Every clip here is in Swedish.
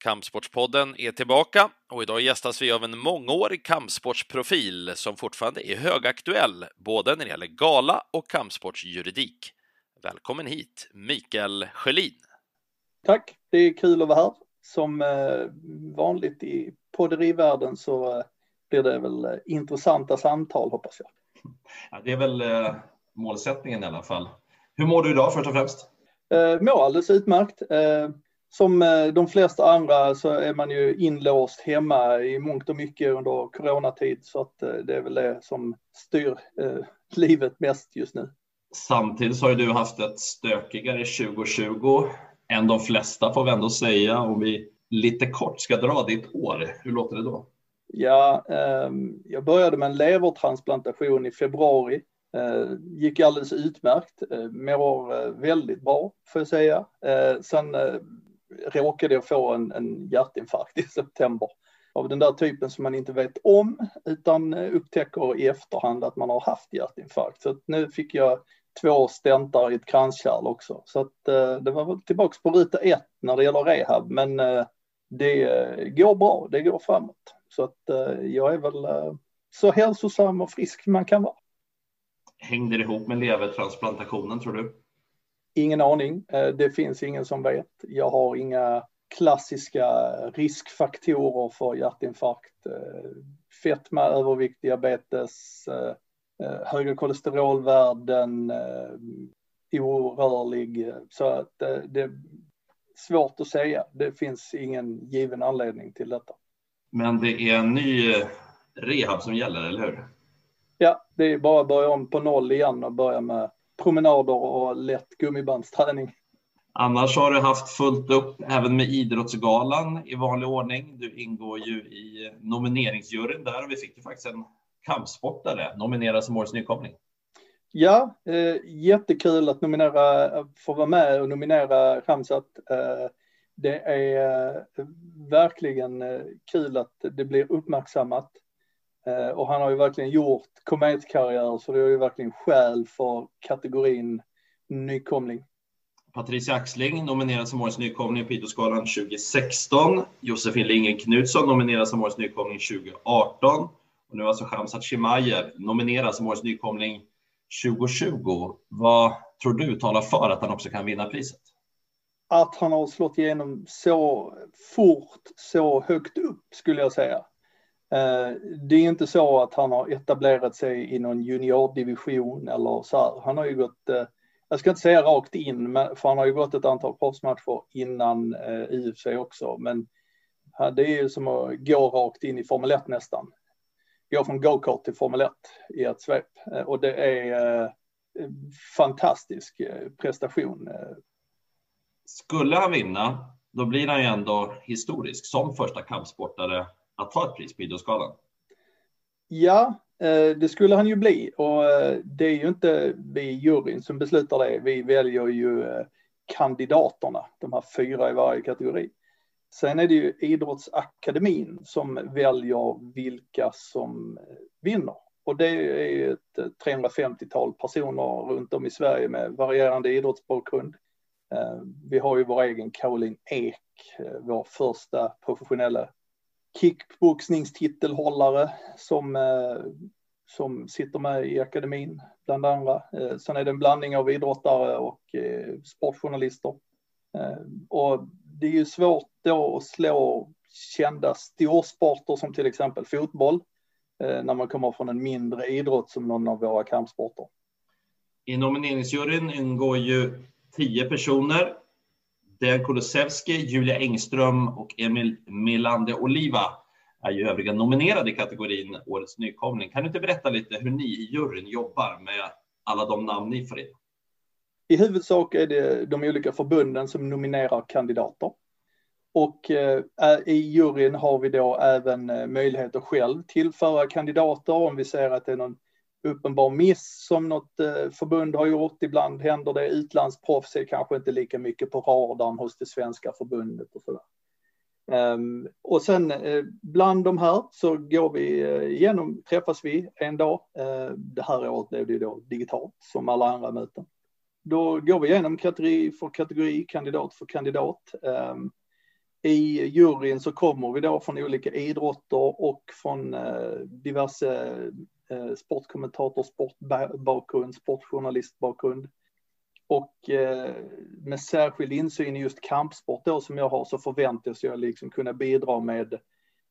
Kampsportspodden är tillbaka och idag gästas vi av en mångårig kampsportsprofil som fortfarande är högaktuell, både när det gäller gala och kampsportsjuridik. Välkommen hit, Mikael Sjölin. Tack, det är kul att vara här. Som eh, vanligt i podderivärlden så eh, blir det väl eh, intressanta samtal hoppas jag. Ja, det är väl målsättningen i alla fall. Hur mår du idag först och främst? Eh, mår alldeles utmärkt. Som eh, de flesta andra så är man ju inlåst hemma i mångt och mycket under coronatid så att eh, det är väl det som styr eh, livet mest just nu. Samtidigt så har ju du haft ett stökigare 2020 än de flesta får vi ändå säga. Om vi lite kort ska dra ditt år, hur låter det då? Ja, eh, jag började med en levertransplantation i februari. Gick alldeles utmärkt, mår väldigt bra får jag säga. Sen råkade jag få en, en hjärtinfarkt i september av den där typen som man inte vet om utan eh, upptäcker i efterhand att man har haft hjärtinfarkt. Så nu fick jag två stentar i ett kranskärl också. Så att, eh, det var väl tillbaks på ruta ett när det gäller rehab men eh, det eh, går bra, det går framåt. Så att eh, jag är väl eh, så hälsosam och frisk man kan vara. Hängde det ihop med levertransplantationen tror du? Ingen aning. Eh, det finns ingen som vet. Jag har inga klassiska riskfaktorer för hjärtinfarkt. Eh, fetma, övervikt, diabetes, eh, höga kolesterolvärden, orörlig. Så att det är svårt att säga. Det finns ingen given anledning till detta. Men det är en ny rehab som gäller, eller hur? Ja, det är bara att börja om på noll igen och börja med promenader och lätt gummibandsträning. Annars har du haft fullt upp även med Idrottsgalan i vanlig ordning. Du ingår ju i nomineringsjuryn där och vi fick ju faktiskt en kampsportare nominerad som årets nykomling. Ja, eh, jättekul att nominera, få vara med och nominera Ramsat. Eh, det är eh, verkligen eh, kul att det blir uppmärksammat. Eh, och han har ju verkligen gjort kometkarriär så det är ju verkligen skäl för kategorin nykomling. Patricia Axling nominerad som årets nykomling på Idrottsgalan 2016. Josefin Lindgren Knutsson nominerad som årets nykomling 2018. Och nu alltså Shamsat Chimaev nominerad som årets nykomling 2020. Vad tror du talar för att han också kan vinna priset? Att han har slått igenom så fort, så högt upp skulle jag säga. Eh, det är inte så att han har etablerat sig i någon juniordivision eller så här. Han har ju gått, eh, jag ska inte säga rakt in, för han har ju gått ett antal proffsmatcher innan eh, UFC också, men det är ju som att gå rakt in i Formel 1 nästan. Gå från go-kart till Formel 1 i ett svep och det är fantastisk prestation. Skulle han vinna, då blir han ju ändå historisk som första kampsportare att ta ett pris på Idrottsgalan? Ja, eh, det skulle han ju bli och eh, det är ju inte vi juryn som beslutar det. Vi väljer ju eh, kandidaterna, de här fyra i varje kategori. Sen är det ju Idrottsakademin som väljer vilka som vinner. Och det är ett 350-tal personer runt om i Sverige med varierande idrottsbakgrund. Vi har ju vår egen Caroline Ek, vår första professionella kickboxningstitelhållare som, eh, som sitter med i akademin bland andra. Eh, sen är det en blandning av idrottare och eh, sportjournalister. Och det är ju svårt då att slå kända storsporter som till exempel fotboll när man kommer från en mindre idrott som någon av våra kampsporter. I nomineringsjuryn ingår ju tio personer Dejan Kulusevski, Julia Engström och Emil Melande-Oliva är ju övriga nominerade i kategorin Årets nykomling. Kan du inte berätta lite hur ni i juryn jobbar med alla de namn ni får in? I huvudsak är det de olika förbunden som nominerar kandidater. Och eh, i juryn har vi då även eh, möjlighet att själv tillföra kandidater om vi ser att det är någon uppenbar miss som något eh, förbund har gjort. Ibland händer det. Utlandsproffs är kanske inte lika mycket på radarn hos det svenska förbundet och sådär. Ehm, och sen eh, bland de här så går vi eh, igenom, träffas vi en dag. Det här året blev det då digitalt som alla andra möten. Då går vi igenom kategori för kategori, kandidat för kandidat. Ehm, I juryn så kommer vi då från olika idrotter och från diverse Eh, sportkommentator, sportbakgrund, sportjournalistbakgrund. Och eh, med särskild insyn i just kampsport då som jag har så förväntas jag liksom kunna bidra med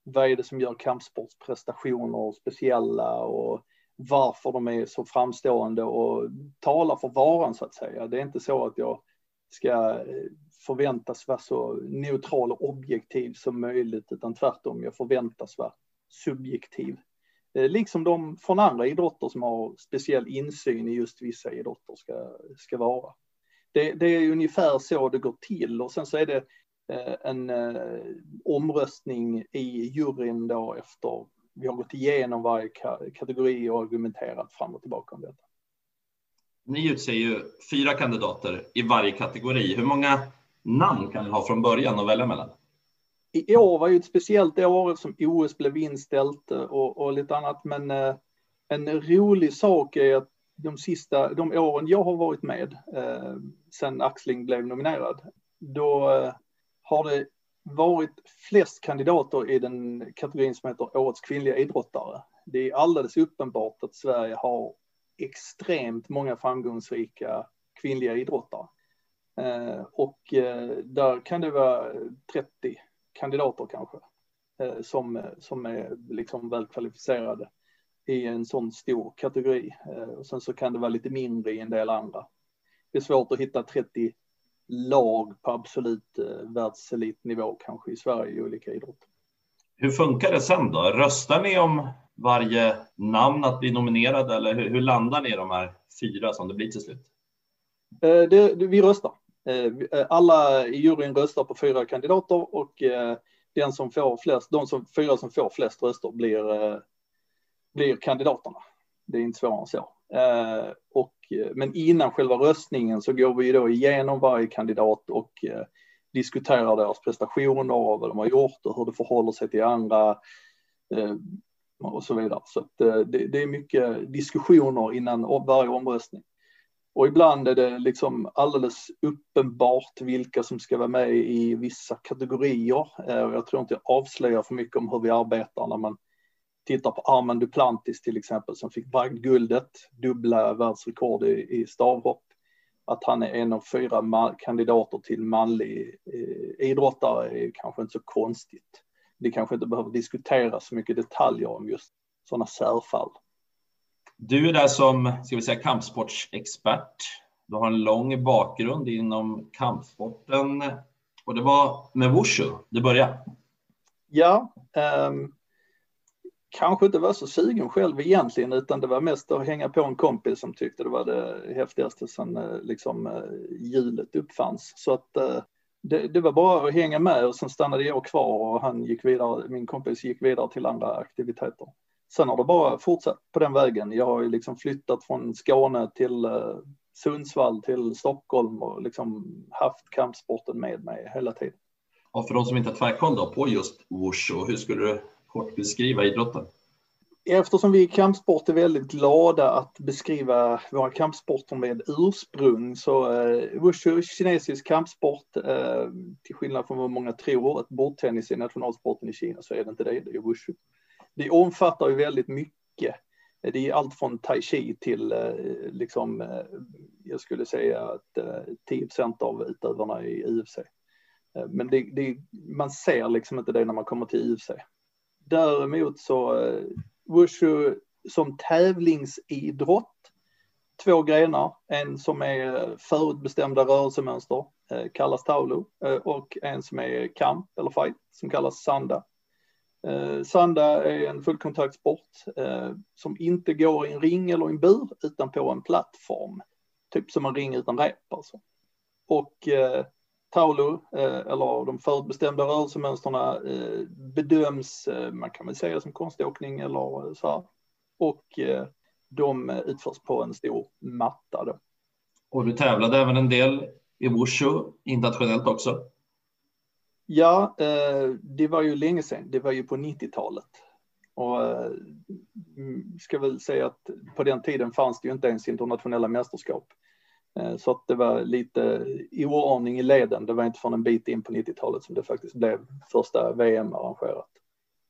vad är det som gör kampsportsprestationer speciella och varför de är så framstående och tala för varan så att säga. Det är inte så att jag ska eh, förväntas vara så neutral och objektiv som möjligt utan tvärtom, jag förväntas vara subjektiv. Eh, liksom de från andra idrotter som har speciell insyn i just vissa idrotter ska, ska vara. Det, det är ungefär så det går till och sen så är det eh, en eh, omröstning i juryn då efter vi har gått igenom varje kategori och argumenterat fram och tillbaka om detta. Ni utser ju fyra kandidater i varje kategori. Hur många namn kan ni ha från början att välja mellan? I år var ju ett speciellt år som OS blev inställt eh, och, och lite annat, men eh, en rolig sak är att de sista, de åren jag har varit med eh, sen Axling blev nominerad, då eh, har det varit flest kandidater i den kategorin som heter Årets kvinnliga idrottare. Det är alldeles uppenbart att Sverige har extremt många framgångsrika kvinnliga idrottare. Eh, och eh, där kan det vara 30 kandidater kanske eh, som, som är liksom väl kvalificerade i en sån stor kategori. Och sen så kan det vara lite mindre i en del andra. Det är svårt att hitta 30 lag på absolut eh, världselitnivå kanske i Sverige i olika idrotter. Hur funkar det sen då? Röstar ni om varje namn att bli nominerad eller hur, hur landar ni i de här fyra som det blir till slut? Eh, det, det, vi röstar. Eh, eh, alla i juryn röstar på fyra kandidater och eh, den som får flest, de som, fyra som får flest röster blir, blir kandidaterna. Det är inte svårare än så. och men innan själva röstningen så går vi då igenom varje kandidat och diskuterar deras prestationer och vad de har gjort och hur det förhåller sig till andra och så vidare. Så det, det, är mycket diskussioner innan varje omröstning. Och ibland är det liksom alldeles uppenbart vilka som ska vara med i vissa kategorier. Eh, jag tror inte jag avslöjar för mycket om hur vi arbetar när man tittar på Armand Duplantis till exempel som fick bragdguldet, dubbla världsrekord i, stavhopp. Att han är en av fyra kandidater till manlig eh, idrottare är kanske inte så konstigt. Det kanske inte behöver diskuteras så mycket detaljer om just sådana särfall. Du är där som ska vi säga, kampsportsexpert. Du har en lång bakgrund inom kampsporten och det var med Wushu det började. Ja, um, kanske inte var så sugen själv egentligen utan det var mest att hänga på en kompis som tyckte det var det häftigaste sedan eh, liksom eh, hjulet uppfanns. Så att eh, det, det, var bara att hänga med och sen stannade jag kvar och han gick vidare, min kompis gick vidare till andra aktiviteter. Sen har det bara fortsatt på den vägen. Jag har ju liksom flyttat från Skåne till Sundsvall till Stockholm och liksom haft kampsporten med mig hela tiden. Och för de som inte har tvärkoll på just Wushu, hur skulle du kort beskriva idrotten? Eftersom vi i kampsport är väldigt glada att beskriva våra kampsporter med ursprung så eh, wushu, kinesisk kampsport, eh, till skillnad från vad många tror att bordtennis är nationalsporten i Kina så är det inte det, det är wushu. Det omfattar ju väldigt mycket. Det är allt från tai chi till eh, liksom, eh, jag skulle säga att eh, 10 av utövarna i UFC. Men det, det, man ser liksom inte det när man kommer till UFC. Däremot så Wushu som tävlingsidrott, två grenar, en som är förutbestämda rörelsemönster, kallas taolo, och en som är kamp eller fight, som kallas Sanda. Eh, Sanda är en fullkontaktsport eh, som inte går i en ring eller i en bur, utan på en plattform, typ som en ring utan rep alltså. Och eh, Taulu, eh, eller de förutbestämda rörelsemönstren eh, bedöms, eh, man kan väl säga som konståkning eller så här. Och de utförs på en stor matta då. Och du tävlade även en del i Wushu internationellt också? Ja, eh, det var ju länge sedan. Det var ju på 90-talet. Och eh, ska väl säga att på den tiden fanns det ju inte ens internationella mästerskap. Eh, så att det var lite oordning i leden. Det var inte från en bit in på 90-talet som det faktiskt blev första VM arrangerat.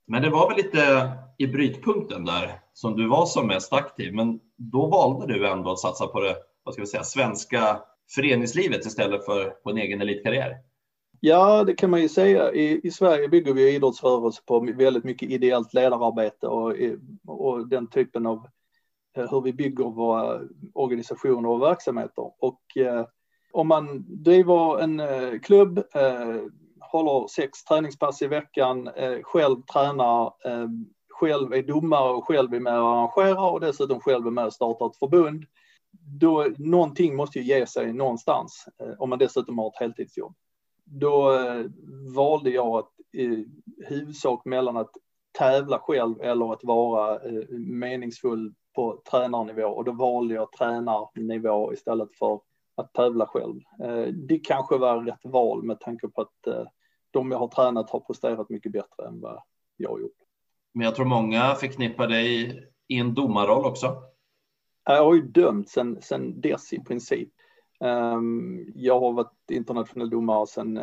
Men det var väl lite i brytpunkten där som du var som mest aktiv, men då valde du ändå att satsa på det, vad ska vi säga, svenska föreningslivet istället för på en egen elitkarriär? Ja, det kan man ju säga. I, i Sverige bygger vi idrottsrörelse på väldigt mycket ideellt ledararbete och, och den typen av eh, hur vi bygger våra organisationer och verksamheter. Och eh, om man driver en eh, klubb, eh, håller sex träningspass i veckan, eh, själv tränar, eh, själv är domare och själv är med och arrangerar och dessutom själv är med och startar ett förbund. Då, någonting måste ju ge sig någonstans eh, om man dessutom har ett heltidsjobb då eh, valde jag att i huvudsak mellan att tävla själv eller att vara eh, meningsfull på tränarnivå och då valde jag tränarnivå istället för att tävla själv. Eh, det kanske var rätt val med tanke på att de jag har tränat har presterat mycket bättre än vad jag har gjort. Men jag tror många förknippar dig i en domarroll också. Jag har ju dömt sen, sen dess i princip. Ehm, jag har varit internationell domare sedan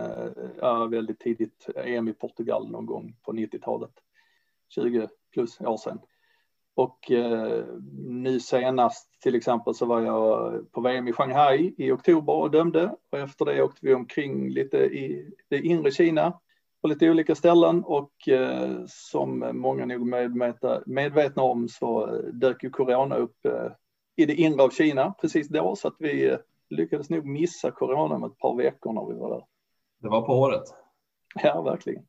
uh, väldigt tidigt, EM i Portugal någon gång på 90-talet, 20 plus år sedan. Och uh, nu senast till exempel så var jag på VM i Shanghai i oktober och dömde. Och efter det åkte vi omkring lite i det inre Kina på lite olika ställen. Och uh, som många nog medvetna, medvetna om så dök ju corona upp i det inre av Kina precis då. Så att vi lyckades nog missa corona med ett par veckor när vi var där. Det var på året. Ja, verkligen.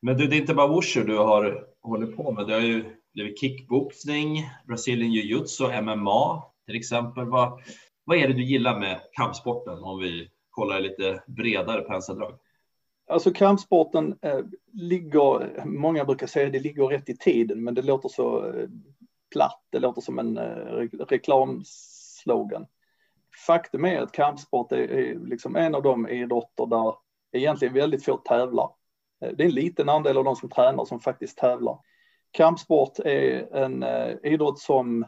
Men du, det är inte bara wushu du har hållit på med. Det har ju blivit kickboxning, Brazilian jiu-jitsu, MMA till exempel. Vad, vad är det du gillar med kampsporten om vi kollar lite bredare penseldrag? Alltså kampsporten eh, ligger, många brukar säga det ligger rätt i tiden, men det låter så eh, platt, det låter som en eh, reklamslogan faktum är att kampsport är, är liksom en av de idrotter där egentligen väldigt få tävlar. Eh, det är en liten andel av de som tränar som faktiskt tävlar. Kampsport är en eh, idrott som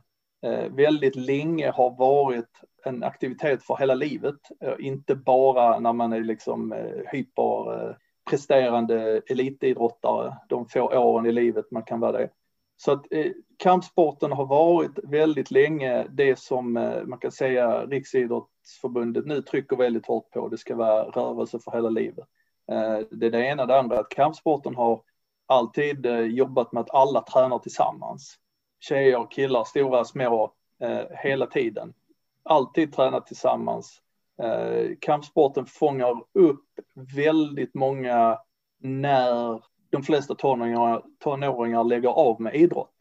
eh, väldigt länge har varit en aktivitet för hela livet, inte bara när man är liksom hyperpresterande elitidrottare de få åren i livet man kan vara det. Så att eh, kampsporten har varit väldigt länge det som eh, man kan säga Riksidrottsförbundet nu trycker väldigt hårt på. Det ska vara rörelse för hela livet. Eh, det är det ena. Det andra att kampsporten har alltid eh, jobbat med att alla tränar tillsammans. Tjejer, killar, stora, små, eh, hela tiden. Alltid tränat tillsammans. Eh, kampsporten fångar upp väldigt många när de flesta tonåringar, tonåringar lägger av med idrott.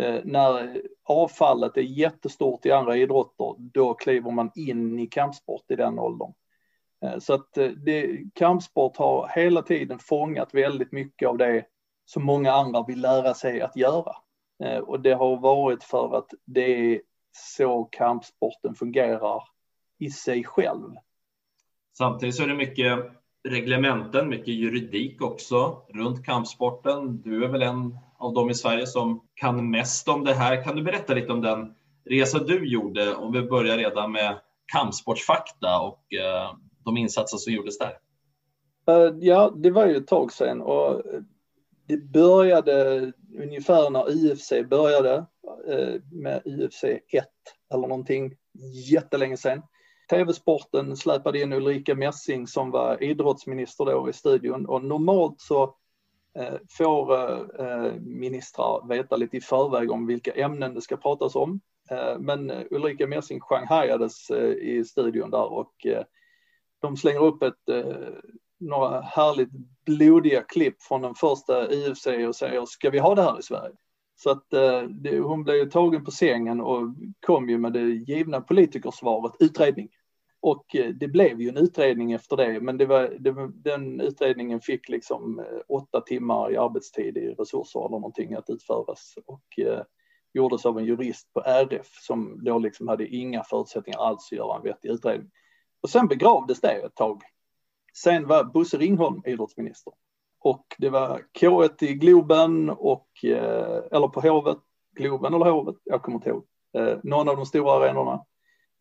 Eh, när avfallet är jättestort i andra idrotter, då kliver man in i kampsport i den åldern. Eh, så att eh, det, kampsport har hela tiden fångat väldigt mycket av det som många andra vill lära sig att göra. Eh, och det har varit för att det är så kampsporten fungerar i sig själv. Samtidigt så är det mycket reglementen, mycket juridik också runt kampsporten. Du är väl en av dem i Sverige som kan mest om det här. Kan du berätta lite om den resa du gjorde? Om vi börjar redan med kampsportsfakta och eh, de insatser som gjordes där. Eh, ja, det var ju ett tag sedan och det började ungefär när UFC började eh, med UFC 1 eller någonting jättelänge sedan. TV-sporten släpade in Ulrika Messing som var idrottsminister då i studion och normalt så eh, får eh, ministrar veta lite i förväg om vilka ämnen det ska pratas om. Eh, men Ulrika Messing shanghajades i studion där och de slänger upp ett, några härligt blodiga klipp från den första IFC och säger ska vi ha det här i Sverige? Så att det, hon blev tagen på sängen och kom ju med det givna politikersvaret utredning. Och eh, det blev ju en utredning efter det, men det var, det, den utredningen fick liksom eh, åtta timmar i arbetstid i resurser eller någonting att utföras. Och eh, gjordes av en jurist på RF som då liksom hade inga förutsättningar alls att göra en vettig utredning. Och sen begravdes det ett tag. Sen var Bosse Ringholm idrottsminister. Och det var K1 i Globen och, eh, eller på Hovet, Globen eller Hovet, jag kommer inte ihåg, eh, någon av de stora arenorna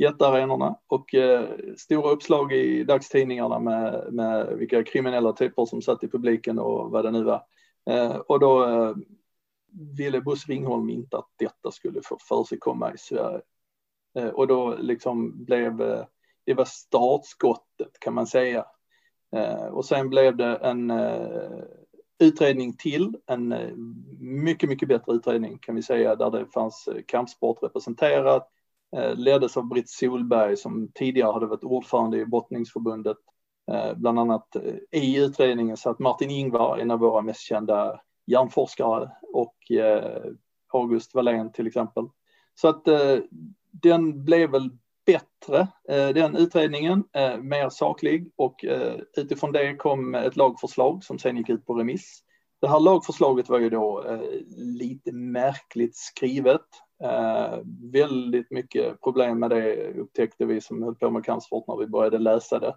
jättearenorna och eh, stora uppslag i dagstidningarna med, med vilka kriminella typer som satt i publiken och vad det nu var. Eh, och då eh, ville Bosse Ringholm inte att detta skulle få för sig komma i Sverige. Eh, och då liksom blev eh, det var startskottet kan man säga. Eh, och sen blev det en eh, utredning till, en eh, mycket, mycket bättre utredning kan vi säga, där det fanns eh, kampsport representerat, Eh, leddes av Britt Solberg som tidigare hade varit ordförande i brottningsförbundet. Eh, bland annat eh, i utredningen satt Martin Ingvar, en av våra mest kända hjärnforskare, och August Wallén till exempel. Så att den blev väl bättre, den utredningen, mer saklig och utifrån det kom ett lagförslag som sen gick ut på remiss. Det här lagförslaget var ju då lite märkligt skrivet. Eh, väldigt mycket problem med det upptäckte vi som höll på med kampsport när vi började läsa det.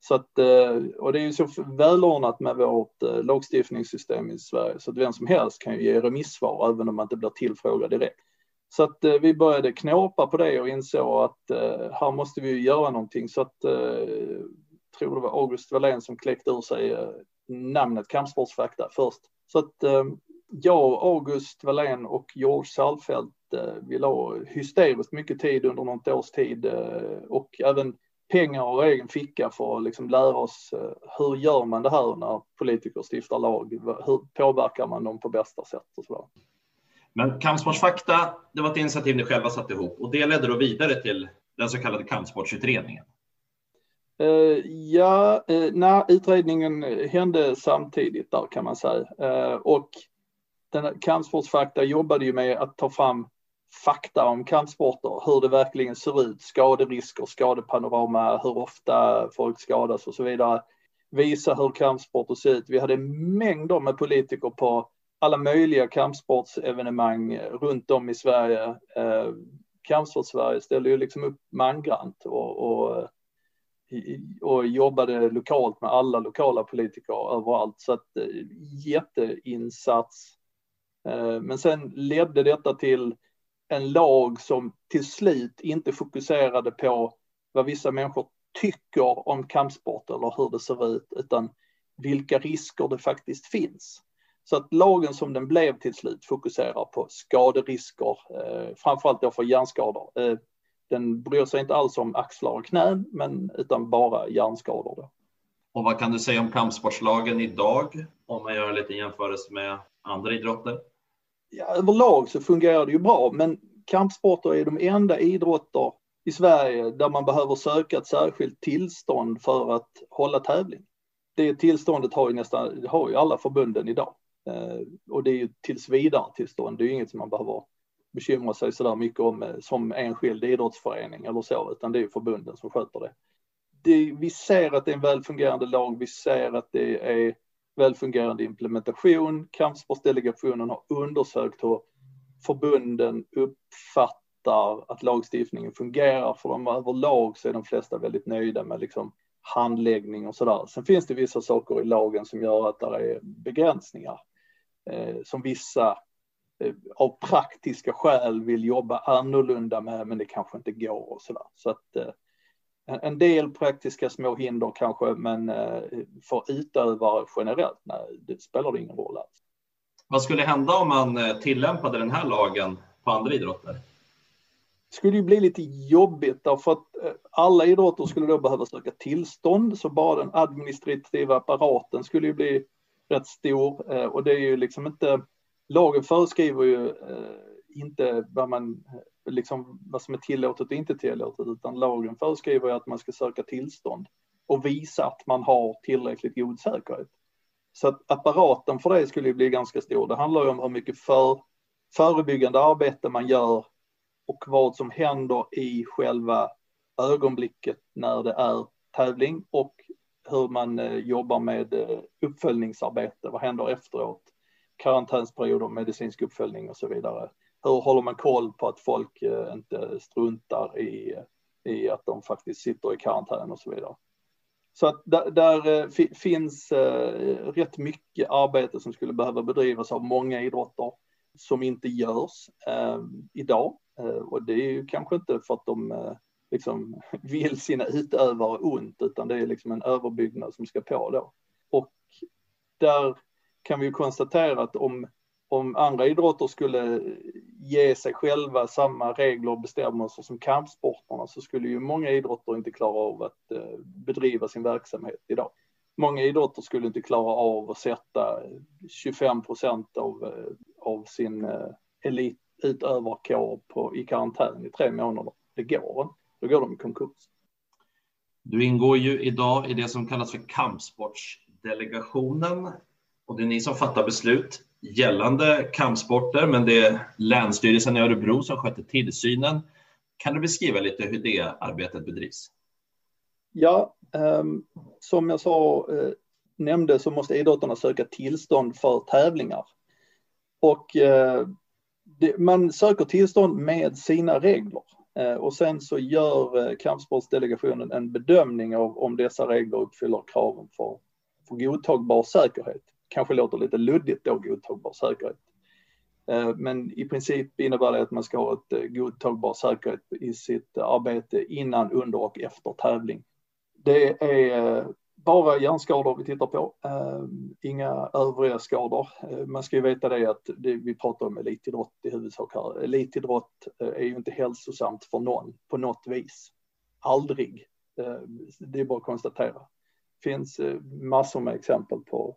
Så att, eh, och det är ju så välordnat med vårt eh, lagstiftningssystem i Sverige så att vem som helst kan ju ge remissvar även om man inte blir tillfrågad direkt. Så att vi började knåpa på det och insåg att här måste vi göra någonting. Så att, jag tror det var August Wallén som kläckte ur sig namnet Kampsportsfakta först. Så att jag, August Wallén och George Salfelt vi la hysteriskt mycket tid under något års tid eh, och även pengar och egen ficka för att liksom lära oss eh, hur gör man det här när politiker stiftar lag? Hur påverkar man dem på bästa sätt och så men Kampsportsfakta, det var ett initiativ ni själva satte ihop och det ledde då vidare till den så kallade kampsportsutredningen. Uh, ja, uh, nej, utredningen hände samtidigt där kan man säga. Uh, och den, Kampsportsfakta jobbade ju med att ta fram fakta om kampsporter, hur det verkligen ser ut, skaderisker, skadepanorama, hur ofta folk skadas och så vidare. Visa hur kampsporter ser ut. Vi hade mängder med politiker på alla möjliga kampsportsevenemang runt om i Sverige. Eh, Kampsports-Sverige ställde ju liksom upp mangrant och, och, och jobbade lokalt med alla lokala politiker överallt. Så att eh, jätteinsats. Eh, men sen ledde detta till en lag som till slut inte fokuserade på vad vissa människor tycker om kampsport eller hur det ser ut, utan vilka risker det faktiskt finns. Så att lagen som den blev till slut fokuserar på skaderisker, eh, framförallt då för hjärnskador. Eh, den bryr sig inte alls om axlar och knän, men utan bara hjärnskador. Då. Och vad kan du säga om kampsportslagen idag, om man gör en liten jämförelse med andra idrotter? Ja, överlag så fungerar det ju bra, men kampsporter är de enda idrotter i Sverige där man behöver söka ett särskilt tillstånd för att hålla tävling. Det tillståndet har ju nästan har ju alla förbunden idag. Eh, och det är ju tills vidare tillstånd. Det är ju inget som man behöver bekymra sig så där mycket om eh, som enskild idrottsförening eller så, utan det är ju förbunden som sköter det. det. Vi ser att det är en välfungerande lag. Vi ser att det är välfungerande implementation. Kampsportsdelegationen har undersökt hur förbunden uppfattar att lagstiftningen fungerar. För dem överlag så är de flesta väldigt nöjda med liksom handläggning och sådär. Sen finns det vissa saker i lagen som gör att det är begränsningar eh, som vissa eh, av praktiska skäl vill jobba annorlunda med, men det kanske inte går och sådär. Så att eh, en del praktiska små hinder kanske, men eh, för utövare generellt, nej, det spelar det ingen roll alls. Vad skulle hända om man eh, tillämpade den här lagen på andra idrotter? Det skulle ju bli lite jobbigt därför att eh, alla idrotter skulle då behöva söka tillstånd, så bara den administrativa apparaten skulle ju bli rätt stor och det är ju liksom inte, lagen föreskriver ju inte vad man liksom vad som är tillåtet och inte tillåtet, utan lagen föreskriver ju att man ska söka tillstånd och visa att man har tillräckligt god säkerhet. Så att apparaten för det skulle ju bli ganska stor. Det handlar ju om hur mycket för, förebyggande arbete man gör och vad som händer i själva ögonblicket när det är tävling och hur man eh, jobbar med eh, uppföljningsarbete. Vad händer efteråt? Karantänsperioder, medicinsk uppföljning och så vidare. Hur håller man koll på att folk eh, inte struntar i, i att de faktiskt sitter i karantän och så vidare. Så att där, där eh, finns eh, rätt mycket arbete som skulle behöva bedrivas av många idrotter som inte görs eh, idag. Och det är ju kanske inte för att de liksom vill sina utövare ont, utan det är liksom en överbyggnad som ska på då. Och där kan vi ju konstatera att om, om andra idrotter skulle ge sig själva samma regler och bestämmelser som kampsporterna så skulle ju många idrotter inte klara av att eh, bedriva sin verksamhet idag. Många idrotter skulle inte klara av att sätta 25 procent av, eh, av sin eh, elitutövarkår på, i karantän i tre månader. Det går inte. Då går de i konkurs. Du ingår ju idag i det som kallas för kampsportsdelegationen och det är ni som fattar beslut gällande kampsporter, men det är Länsstyrelsen i Örebro som sköter tillsynen. Kan du beskriva lite hur det arbetet bedrivs? Ja, ehm, som jag sa, eh, nämnde så måste idrottarna söka tillstånd för tävlingar. Och eh, man söker tillstånd med sina regler. Eh, och sen så gör kampsportsdelegationen en bedömning av om dessa regler uppfyller kraven för, för godtagbar säkerhet kanske låter lite luddigt då, godtagbar säkerhet. Eh, men i princip innebär det att man ska ha ett eh, godtagbar säkerhet i sitt arbete innan, under och efter tävling. Det är eh, bara hjärnskador vi tittar på, inga övriga skador. Man ska ju veta det att det, vi pratar om elitidrott i huvudsak här. Elitidrott är ju inte hälsosamt för någon på något vis. Aldrig. Det är bara att konstatera. Det finns massor med exempel på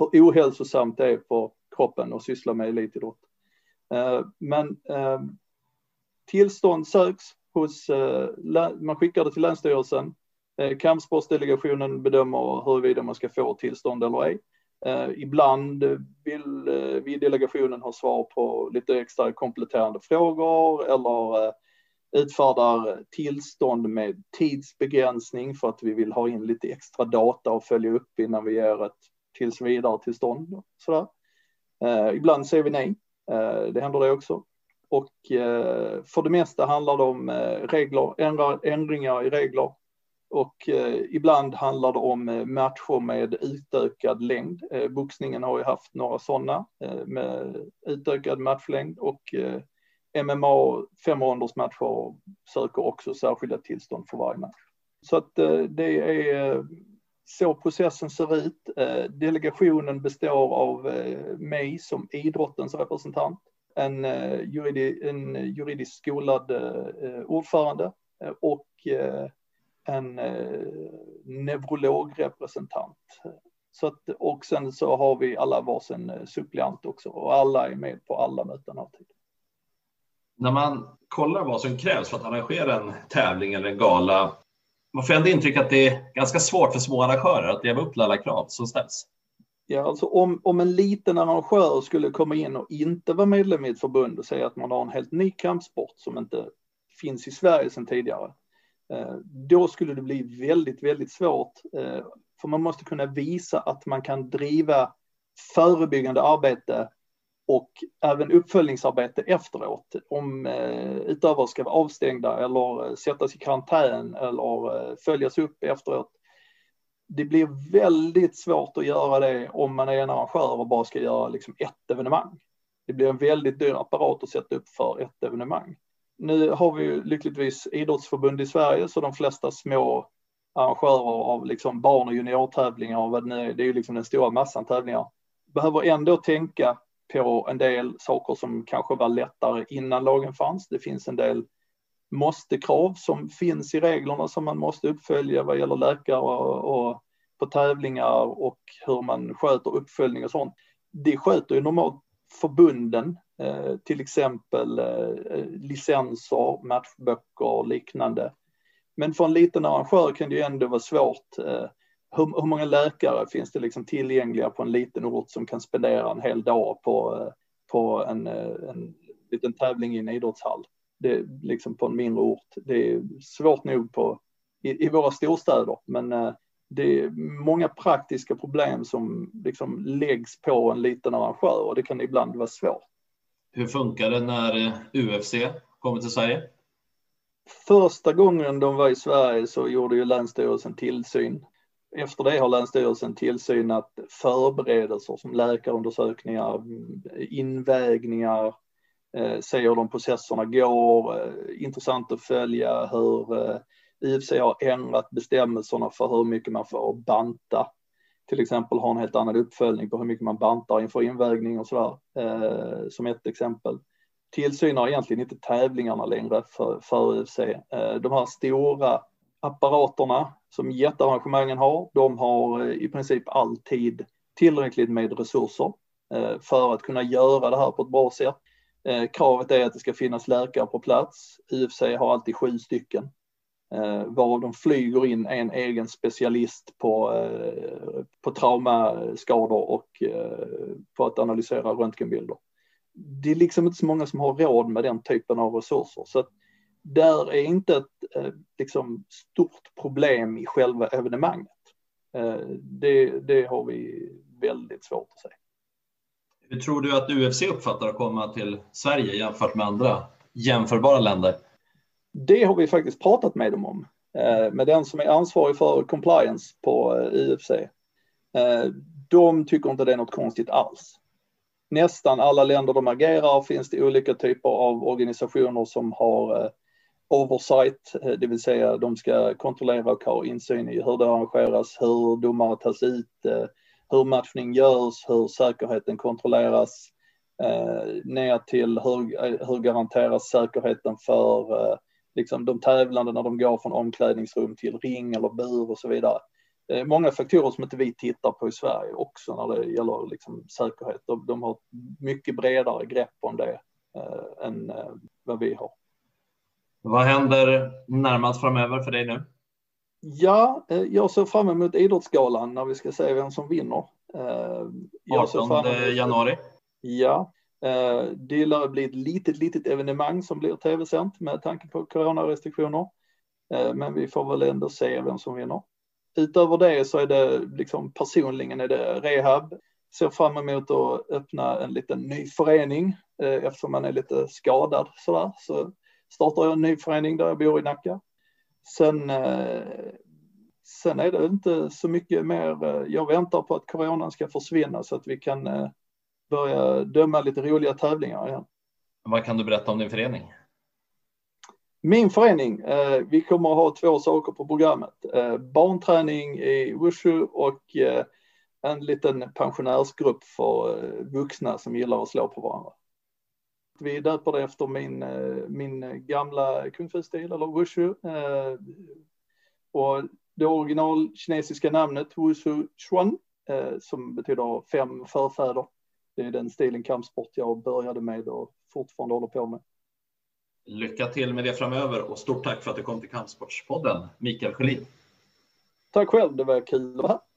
hur ohälsosamt det är för kroppen att syssla med elitidrott. Eh, men eh, tillstånd söks hos, eh, man skickar det till Länsstyrelsen. Kampsportsdelegationen bedömer huruvida man ska få tillstånd eller ej. Ibland vill vi i delegationen ha svar på lite extra kompletterande frågor eller utfärdar tillstånd med tidsbegränsning för att vi vill ha in lite extra data och följa upp innan vi ger ett tills vidare tillstånd. Sådär. Eh, ibland säger vi nej, eh, det händer det också. Och eh, för det mesta handlar det om eh, regler, ändra, ändringar i regler. Och eh, ibland handlar det om eh, matcher med utökad längd. Eh, boxningen har ju haft några sådana eh, med utökad matchlängd och eh, MMA femrondersmatcher söker också särskilda tillstånd för varje match. Så att det är så processen ser ut. Eh, delegationen består av eh, mig som idrottens representant, en, eh, juridi, en juridiskt skolad ordförande och en neurologrepresentant. Så att, och sen så har vi alla varsin suppleant också och alla är med på alla möten alltid. När man kollar vad som krävs för att arrangera en tävling eller en gala, man får ändå intryck att det är ganska svårt för små arrangörer att leva upp till alla krav som ställs. Ja, alltså om, om en liten arrangör skulle komma in och inte vara medlem i ett förbund och säga att man har en helt ny kampsport som inte finns i Sverige sedan tidigare, eh, då skulle det bli väldigt, väldigt svårt. Eh, för man måste kunna visa att man kan driva förebyggande arbete och även uppföljningsarbete efteråt. Om eh, utövare ska vara avstängda eller eh, sättas i karantän eller eh, följas upp efteråt. Det blir väldigt svårt att göra det om man är en arrangör och bara ska göra liksom ett evenemang. Det blir en väldigt dyr apparat att sätta upp för ett evenemang. Nu har vi ju lyckligtvis idrottsförbund i Sverige så de flesta små arrangörer av liksom barn och juniortävlingar och vad det nu är, det är ju liksom den stora massan tävlingar, behöver ändå tänka på en del saker som kanske var lättare innan lagen fanns. Det finns en del måste-krav som finns i reglerna som man måste uppfölja vad gäller läkare och, och på tävlingar och hur man sköter uppföljning och sånt. Det sköter ju normalt förbunden, eh, till exempel eh, licenser, matchböcker och liknande. Men för en liten arrangör kan det ju ändå vara svårt eh, hur, hur, många läkare finns det liksom tillgängliga på en liten ort som kan spendera en hel dag på, på en, en liten tävling i en idrottshall? Det är liksom på en mindre ort. Det är svårt nog på, i, i våra storstäder, men eh, det är många praktiska problem som liksom läggs på en liten arrangör och det kan ibland vara svårt. Hur funkar det när eh, UFC kommer till Sverige? Första gången de var i Sverige så gjorde ju Länsstyrelsen tillsyn efter det har Länsstyrelsen tillsynat förberedelser som läkarundersökningar, invägningar, eh, se hur de processerna går, eh, intressant att följa hur eh, IFC har ändrat bestämmelserna för hur mycket man får banta. Till exempel har en helt annan uppföljning på hur mycket man bantar inför invägning och sådär, eh, som ett exempel. Tillsyn har egentligen inte tävlingarna längre för, för UFC. Eh, de här stora apparaterna som jättearrangemangen har, de har eh, i princip alltid tillräckligt med resurser eh, för att kunna göra det här på ett bra sätt. Eh, kravet är att det ska finnas läkare på plats. UFC har alltid sju stycken varav de flyger in en egen specialist på, på traumaskador och på att analysera röntgenbilder. Det är liksom inte så många som har råd med den typen av resurser. Så där är inte ett eh, liksom, stort problem i själva evenemanget. Eh, det, det har vi väldigt svårt att se. Hur tror du att UFC uppfattar att komma till Sverige jämfört med andra jämförbara länder? Det har vi faktiskt pratat med dem om, eh, med den som är ansvarig för compliance på UFC. De tycker inte det är något konstigt alls. Nästan alla länder de agerar finns det olika typer av organisationer som har oversight, eh, det vill säga de ska kontrollera och ha insyn i hur det arrangeras, hur domare tas ut, eh, hur matchning görs, hur säkerheten kontrolleras, eh, ner till hur, hur garanteras säkerheten för liksom de tävlande när de går från omklädningsrum till ring eller bur och så vidare. Många faktorer som inte vi tittar på i Sverige också när det gäller liksom säkerhet. De, de har mycket bredare grepp om det eh, än eh, vad vi har. Vad händer närmast framöver för dig nu? Ja, eh, jag ser fram emot Idrottsgalan när vi ska se vem som vinner. Eh, jag 18 januari. Ja, eh, det lär bli ett litet, litet evenemang som blir tv-sänt med tanke på coronarestriktioner. Men vi får väl ändå se vem som vinner. Utöver det så är det liksom personligen är det rehab. Ser fram emot att öppna en liten ny förening eftersom man är lite skadad sådär. Så startar jag en ny förening där jag bor i Nacka. Sen, eh, sen är det inte så mycket mer. Eh, jag väntar på att coronan ska försvinna så att vi kan eh, börja döma lite roliga tävlingar igen. Vad kan du berätta om din förening? Min förening, vi kommer att ha två saker på programmet. barnträning i Wushu och en liten pensionärsgrupp för vuxna som gillar att slå på varandra. Vi döper det efter min, eh, min gamla kung fu-stil, eller wushu. Eh, och det original kinesiska namnet wushu chuan, eh, som betyder fem förfäder. Det är den stilen kampsport jag började med och fortfarande håller på med. Lycka till med det framöver och stort tack för att du kom till Kampsportspodden, Mikael Sjölin. Tack själv, det var kul att vara här.